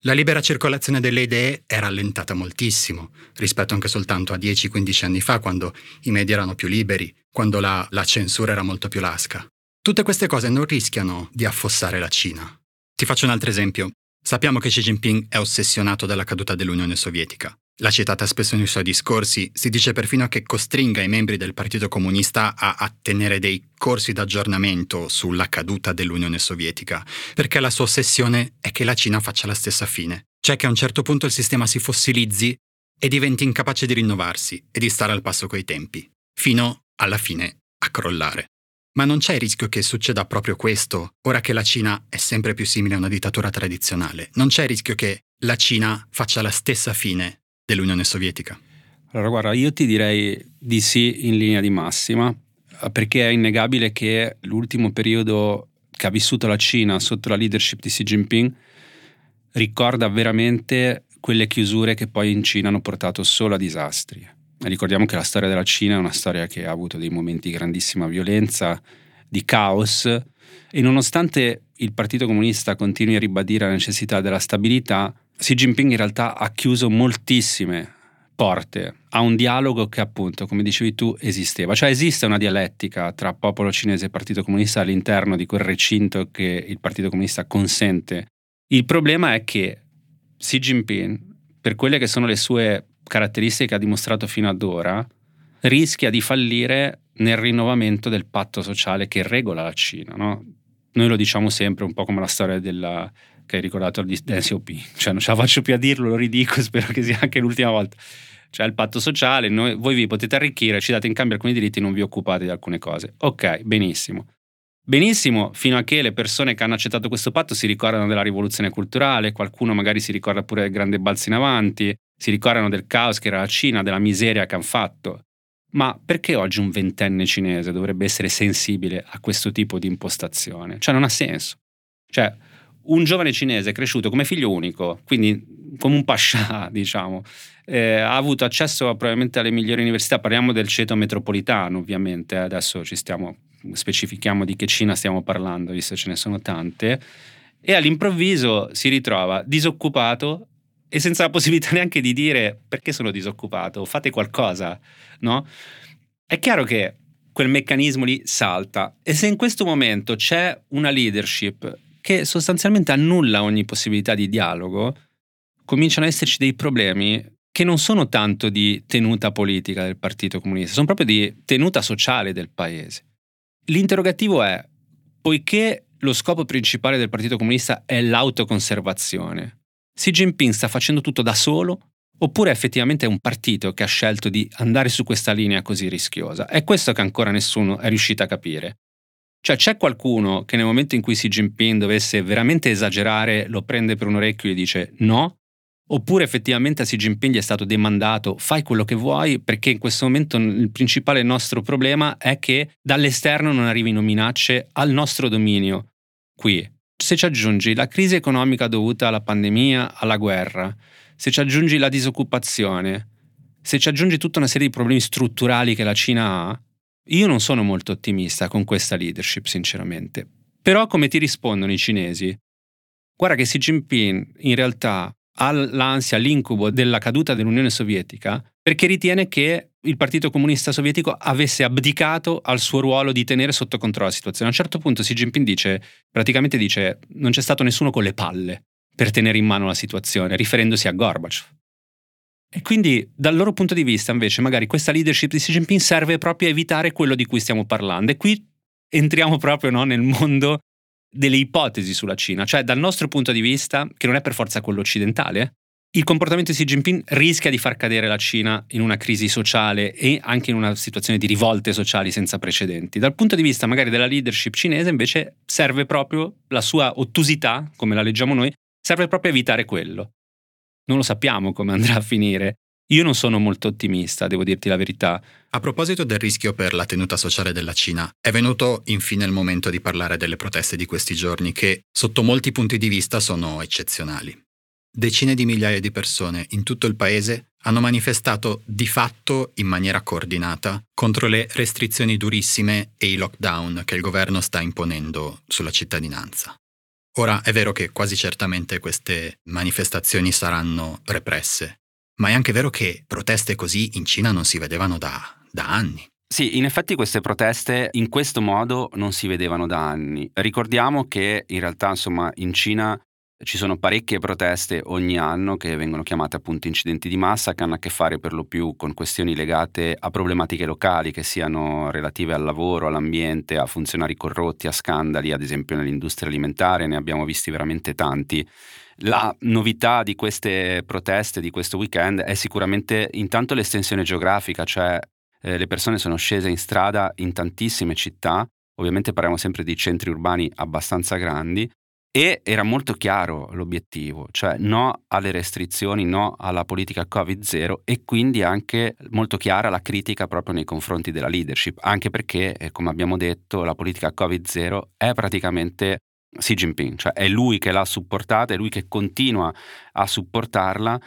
La libera circolazione delle idee è rallentata moltissimo rispetto anche soltanto a 10-15 anni fa, quando i media erano più liberi, quando la, la censura era molto più lasca. Tutte queste cose non rischiano di affossare la Cina. Ti faccio un altro esempio. Sappiamo che Xi Jinping è ossessionato dalla caduta dell'Unione Sovietica. L'ha citata spesso nei suoi discorsi, si dice perfino che costringa i membri del Partito Comunista a tenere dei corsi d'aggiornamento sulla caduta dell'Unione Sovietica, perché la sua ossessione è che la Cina faccia la stessa fine, cioè che a un certo punto il sistema si fossilizzi e diventi incapace di rinnovarsi e di stare al passo coi tempi, fino alla fine a crollare. Ma non c'è il rischio che succeda proprio questo, ora che la Cina è sempre più simile a una dittatura tradizionale. Non c'è il rischio che la Cina faccia la stessa fine dell'Unione Sovietica? Allora, guarda, io ti direi di sì in linea di massima, perché è innegabile che l'ultimo periodo che ha vissuto la Cina sotto la leadership di Xi Jinping ricorda veramente quelle chiusure che poi in Cina hanno portato solo a disastri. Ricordiamo che la storia della Cina è una storia che ha avuto dei momenti di grandissima violenza, di caos e nonostante il Partito Comunista continui a ribadire la necessità della stabilità, Xi Jinping in realtà ha chiuso moltissime porte a un dialogo che appunto, come dicevi tu, esisteva. Cioè esiste una dialettica tra popolo cinese e Partito Comunista all'interno di quel recinto che il Partito Comunista consente. Il problema è che Xi Jinping, per quelle che sono le sue caratteristiche che ha dimostrato fino ad ora, rischia di fallire nel rinnovamento del patto sociale che regola la Cina. No? Noi lo diciamo sempre un po' come la storia della, che hai ricordato di NCOP, cioè non ce la faccio più a dirlo, lo ridico, spero che sia anche l'ultima volta. Cioè il patto sociale, noi, voi vi potete arricchire, ci date in cambio alcuni diritti, non vi occupate di alcune cose. Ok, benissimo. Benissimo, fino a che le persone che hanno accettato questo patto si ricordano della rivoluzione culturale, qualcuno magari si ricorda pure del grande balzo in avanti, si ricordano del caos che era la Cina, della miseria che hanno fatto. Ma perché oggi un ventenne cinese dovrebbe essere sensibile a questo tipo di impostazione? Cioè non ha senso. Cioè, un giovane cinese cresciuto come figlio unico, quindi come un pascià, diciamo, eh, ha avuto accesso probabilmente alle migliori università, parliamo del ceto metropolitano ovviamente, adesso ci stiamo, specifichiamo di che Cina stiamo parlando, visto che ce ne sono tante, e all'improvviso si ritrova disoccupato e senza la possibilità neanche di dire perché sono disoccupato, fate qualcosa, no? È chiaro che quel meccanismo lì salta. E se in questo momento c'è una leadership che sostanzialmente annulla ogni possibilità di dialogo, cominciano ad esserci dei problemi che non sono tanto di tenuta politica del Partito Comunista, sono proprio di tenuta sociale del paese. L'interrogativo è, poiché lo scopo principale del Partito Comunista è l'autoconservazione, Xi Jinping sta facendo tutto da solo oppure effettivamente è un partito che ha scelto di andare su questa linea così rischiosa? È questo che ancora nessuno è riuscito a capire. Cioè c'è qualcuno che nel momento in cui Xi Jinping dovesse veramente esagerare lo prende per un orecchio e dice no? Oppure effettivamente a Xi Jinping gli è stato demandato fai quello che vuoi perché in questo momento il principale nostro problema è che dall'esterno non arrivino minacce al nostro dominio qui. Se ci aggiungi la crisi economica dovuta alla pandemia, alla guerra, se ci aggiungi la disoccupazione, se ci aggiungi tutta una serie di problemi strutturali che la Cina ha, io non sono molto ottimista con questa leadership, sinceramente. Però come ti rispondono i cinesi? Guarda che Xi Jinping in realtà ha l'ansia, l'incubo della caduta dell'Unione Sovietica perché ritiene che il Partito Comunista Sovietico avesse abdicato al suo ruolo di tenere sotto controllo la situazione. A un certo punto Xi Jinping dice, praticamente dice, non c'è stato nessuno con le palle per tenere in mano la situazione, riferendosi a Gorbachev. E quindi dal loro punto di vista invece magari questa leadership di Xi Jinping serve proprio a evitare quello di cui stiamo parlando. E qui entriamo proprio no, nel mondo delle ipotesi sulla Cina, cioè dal nostro punto di vista, che non è per forza quello occidentale, il comportamento di Xi Jinping rischia di far cadere la Cina in una crisi sociale e anche in una situazione di rivolte sociali senza precedenti. Dal punto di vista magari della leadership cinese invece serve proprio la sua ottusità, come la leggiamo noi, serve proprio a evitare quello non lo sappiamo come andrà a finire. Io non sono molto ottimista, devo dirti la verità. A proposito del rischio per la tenuta sociale della Cina, è venuto infine il momento di parlare delle proteste di questi giorni che, sotto molti punti di vista, sono eccezionali. Decine di migliaia di persone in tutto il paese hanno manifestato di fatto in maniera coordinata contro le restrizioni durissime e i lockdown che il governo sta imponendo sulla cittadinanza. Ora è vero che quasi certamente queste manifestazioni saranno represse, ma è anche vero che proteste così in Cina non si vedevano da, da anni. Sì, in effetti queste proteste in questo modo non si vedevano da anni. Ricordiamo che in realtà, insomma, in Cina ci sono parecchie proteste ogni anno che vengono chiamate appunto incidenti di massa, che hanno a che fare per lo più con questioni legate a problematiche locali, che siano relative al lavoro, all'ambiente, a funzionari corrotti, a scandali, ad esempio nell'industria alimentare, ne abbiamo visti veramente tanti. La novità di queste proteste, di questo weekend, è sicuramente intanto l'estensione geografica, cioè eh, le persone sono scese in strada in tantissime città, ovviamente parliamo sempre di centri urbani abbastanza grandi, e era molto chiaro l'obiettivo, cioè no alle restrizioni, no alla politica Covid-0 e quindi anche molto chiara la critica proprio nei confronti della leadership, anche perché, eh, come abbiamo detto, la politica Covid-0 è praticamente Xi Jinping, cioè è lui che l'ha supportata, è lui che continua a supportarla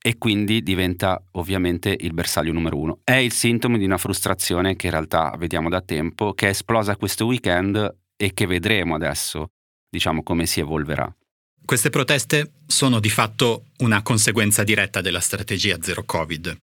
e quindi diventa ovviamente il bersaglio numero uno. È il sintomo di una frustrazione che in realtà vediamo da tempo, che è esplosa questo weekend e che vedremo adesso diciamo come si evolverà. Queste proteste sono di fatto una conseguenza diretta della strategia zero Covid,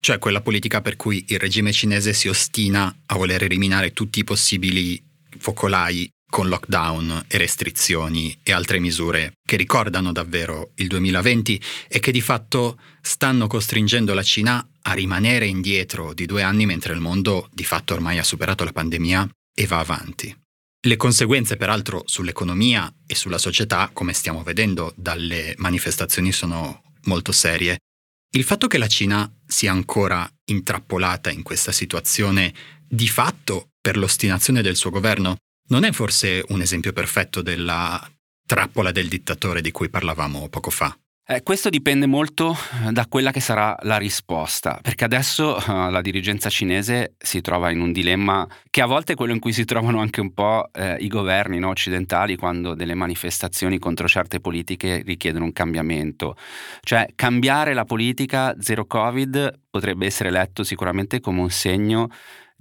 cioè quella politica per cui il regime cinese si ostina a voler eliminare tutti i possibili focolai con lockdown e restrizioni e altre misure che ricordano davvero il 2020 e che di fatto stanno costringendo la Cina a rimanere indietro di due anni mentre il mondo di fatto ormai ha superato la pandemia e va avanti. Le conseguenze peraltro sull'economia e sulla società, come stiamo vedendo dalle manifestazioni, sono molto serie. Il fatto che la Cina sia ancora intrappolata in questa situazione di fatto per l'ostinazione del suo governo non è forse un esempio perfetto della trappola del dittatore di cui parlavamo poco fa? Eh, questo dipende molto eh, da quella che sarà la risposta, perché adesso uh, la dirigenza cinese si trova in un dilemma che a volte è quello in cui si trovano anche un po' eh, i governi no, occidentali quando delle manifestazioni contro certe politiche richiedono un cambiamento. Cioè cambiare la politica zero Covid potrebbe essere letto sicuramente come un segno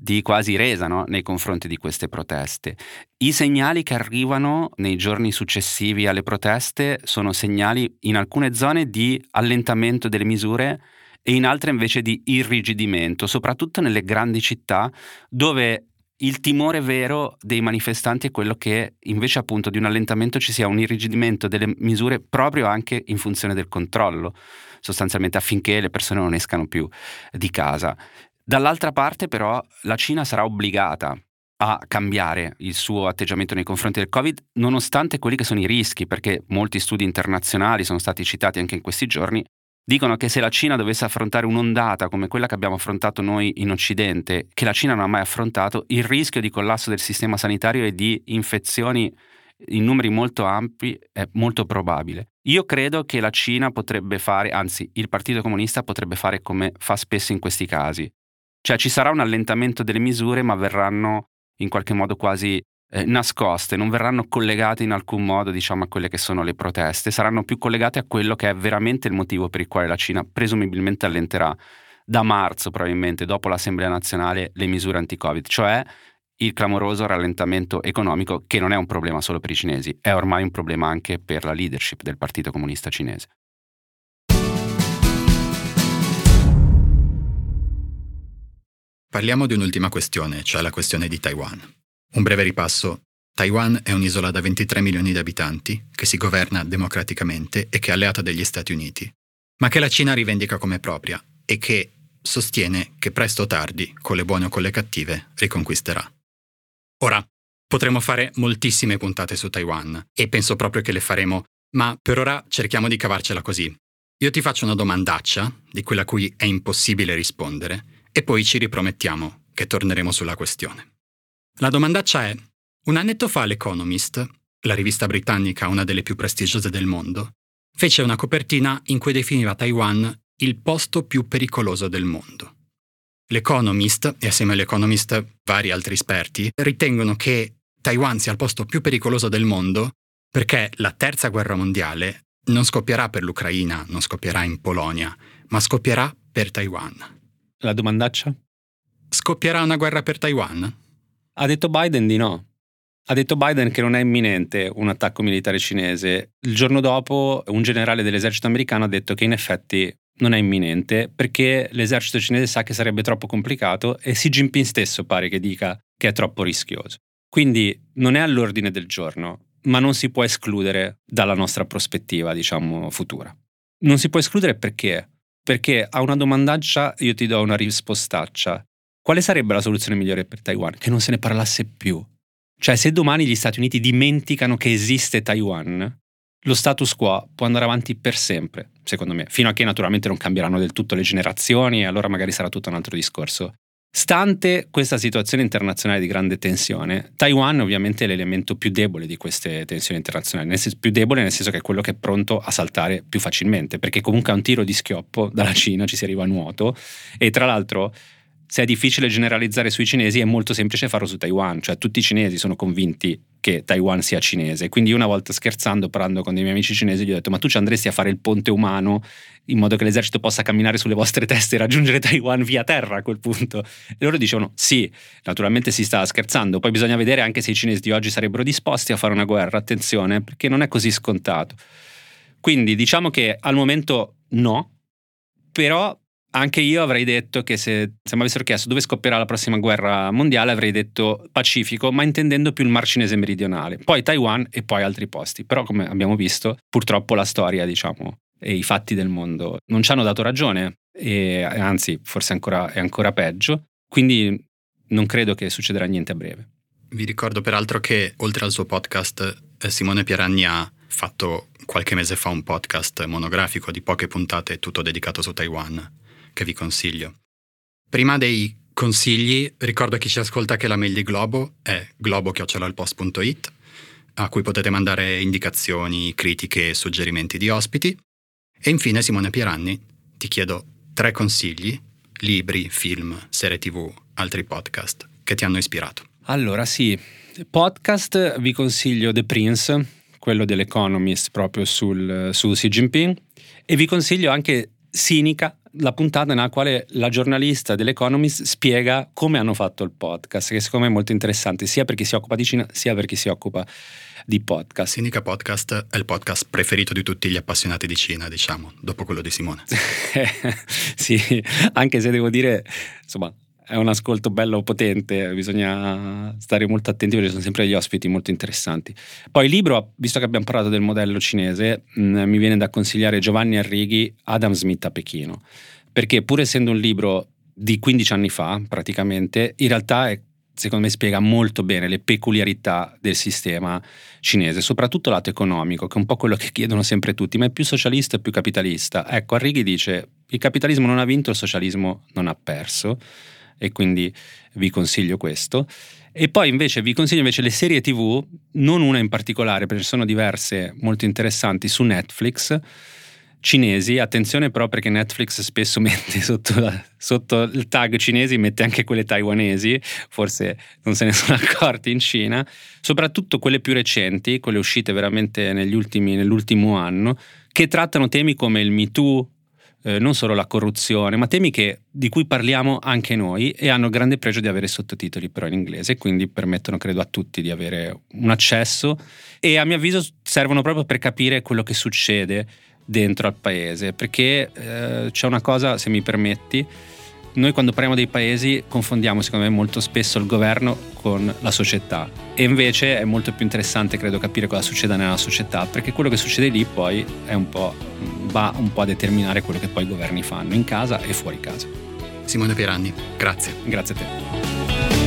di quasi resa no? nei confronti di queste proteste. I segnali che arrivano nei giorni successivi alle proteste sono segnali in alcune zone di allentamento delle misure e in altre invece di irrigidimento, soprattutto nelle grandi città dove il timore vero dei manifestanti è quello che invece appunto di un allentamento ci sia un irrigidimento delle misure proprio anche in funzione del controllo, sostanzialmente affinché le persone non escano più di casa. Dall'altra parte però la Cina sarà obbligata a cambiare il suo atteggiamento nei confronti del Covid, nonostante quelli che sono i rischi, perché molti studi internazionali sono stati citati anche in questi giorni, dicono che se la Cina dovesse affrontare un'ondata come quella che abbiamo affrontato noi in Occidente, che la Cina non ha mai affrontato, il rischio di collasso del sistema sanitario e di infezioni in numeri molto ampi è molto probabile. Io credo che la Cina potrebbe fare, anzi il Partito Comunista potrebbe fare come fa spesso in questi casi, cioè ci sarà un allentamento delle misure, ma verranno in qualche modo quasi eh, nascoste, non verranno collegate in alcun modo diciamo, a quelle che sono le proteste, saranno più collegate a quello che è veramente il motivo per il quale la Cina presumibilmente allenterà da marzo, probabilmente dopo l'Assemblea nazionale, le misure anti-Covid, cioè il clamoroso rallentamento economico che non è un problema solo per i cinesi, è ormai un problema anche per la leadership del Partito Comunista Cinese. Parliamo di un'ultima questione, cioè la questione di Taiwan. Un breve ripasso. Taiwan è un'isola da 23 milioni di abitanti, che si governa democraticamente e che è alleata degli Stati Uniti, ma che la Cina rivendica come propria e che sostiene che presto o tardi, con le buone o con le cattive, riconquisterà. Ora, potremmo fare moltissime puntate su Taiwan e penso proprio che le faremo, ma per ora cerchiamo di cavarcela così. Io ti faccio una domandaccia, di quella a cui è impossibile rispondere, e poi ci ripromettiamo che torneremo sulla questione. La domandaccia è, un annetto fa l'Economist, la rivista britannica una delle più prestigiose del mondo, fece una copertina in cui definiva Taiwan il posto più pericoloso del mondo. L'Economist, e assieme all'Economist vari altri esperti, ritengono che Taiwan sia il posto più pericoloso del mondo perché la terza guerra mondiale non scoppierà per l'Ucraina, non scoppierà in Polonia, ma scoppierà per Taiwan. La domandaccia? Scoppierà una guerra per Taiwan? Ha detto Biden di no. Ha detto Biden che non è imminente un attacco militare cinese. Il giorno dopo un generale dell'esercito americano ha detto che in effetti non è imminente perché l'esercito cinese sa che sarebbe troppo complicato e Xi Jinping stesso pare che dica che è troppo rischioso. Quindi non è all'ordine del giorno, ma non si può escludere dalla nostra prospettiva, diciamo, futura. Non si può escludere perché perché a una domandaccia io ti do una rispostaccia. Quale sarebbe la soluzione migliore per Taiwan? Che non se ne parlasse più. Cioè, se domani gli Stati Uniti dimenticano che esiste Taiwan, lo status quo può andare avanti per sempre, secondo me, fino a che naturalmente non cambieranno del tutto le generazioni e allora magari sarà tutto un altro discorso. Stante questa situazione internazionale di grande tensione, Taiwan ovviamente è l'elemento più debole di queste tensioni internazionali, nel senso, più debole nel senso che è quello che è pronto a saltare più facilmente, perché comunque a un tiro di schioppo dalla Cina ci si arriva a nuoto. E tra l'altro se è difficile generalizzare sui cinesi è molto semplice farlo su Taiwan, cioè tutti i cinesi sono convinti che Taiwan sia cinese, quindi una volta scherzando, parlando con dei miei amici cinesi, gli ho detto ma tu ci andresti a fare il ponte umano in modo che l'esercito possa camminare sulle vostre teste e raggiungere Taiwan via terra a quel punto? E loro dicevano sì, naturalmente si sta scherzando, poi bisogna vedere anche se i cinesi di oggi sarebbero disposti a fare una guerra, attenzione, perché non è così scontato. Quindi diciamo che al momento no, però anche io avrei detto che se, se mi avessero chiesto dove scoppierà la prossima guerra mondiale, avrei detto Pacifico, ma intendendo più il Mar Cinese meridionale, poi Taiwan e poi altri posti. Però, come abbiamo visto, purtroppo la storia, diciamo, e i fatti del mondo non ci hanno dato ragione, e anzi, forse ancora, è ancora peggio. Quindi non credo che succederà niente a breve. Vi ricordo peraltro che oltre al suo podcast, eh, Simone Pieranni ha fatto qualche mese fa un podcast monografico di poche puntate tutto dedicato su Taiwan che vi consiglio. Prima dei consigli, ricordo a chi ci ascolta che la mail di Globo è globo.it a cui potete mandare indicazioni, critiche e suggerimenti di ospiti. E infine, Simone Pieranni, ti chiedo tre consigli, libri, film, serie tv, altri podcast che ti hanno ispirato. Allora sì, podcast vi consiglio The Prince, quello dell'Economist proprio sul, su Xi Jinping, e vi consiglio anche Sinica la puntata nella quale la giornalista dell'Economist spiega come hanno fatto il podcast, che secondo me è molto interessante, sia per chi si occupa di Cina, sia per chi si occupa di podcast. Sinica Podcast è il podcast preferito di tutti gli appassionati di Cina, diciamo, dopo quello di Simone. sì, anche se devo dire, insomma, è un ascolto bello potente, bisogna stare molto attenti perché sono sempre degli ospiti molto interessanti. Poi il libro, visto che abbiamo parlato del modello cinese, mh, mm, mi viene da consigliare Giovanni Arrighi, Adam Smith a Pechino, perché pur essendo un libro di 15 anni fa praticamente, in realtà è secondo me spiega molto bene le peculiarità del sistema cinese, soprattutto lato economico, che è un po' quello che chiedono sempre tutti, ma è più socialista o più capitalista? Ecco, Arrighi dice il capitalismo non ha vinto, il socialismo non ha perso e quindi vi consiglio questo. E poi invece vi consiglio invece le serie TV, non una in particolare, perché sono diverse molto interessanti su Netflix cinesi, attenzione però perché Netflix spesso mette sotto, la, sotto, il tag cinesi, mette anche quelle taiwanesi, forse non se ne sono accorti in Cina, soprattutto quelle più recenti, quelle uscite veramente ultimi, nell'ultimo anno, che trattano temi come il Me Too, eh, non solo la corruzione, ma temi che, di cui parliamo anche noi e hanno il grande pregio di avere sottotitoli però in inglese, quindi permettono credo a tutti di avere un accesso e a mio avviso servono proprio per capire quello che succede dentro al paese, perché eh, c'è una cosa, se mi permetti, noi quando parliamo dei paesi confondiamo secondo me molto spesso il governo con la società e invece è molto più interessante credo capire cosa succede nella società perché quello che succede lì poi un va un po' a determinare quello che poi i governi fanno in casa e fuori casa. Simone Pieranni, grazie. Grazie a te.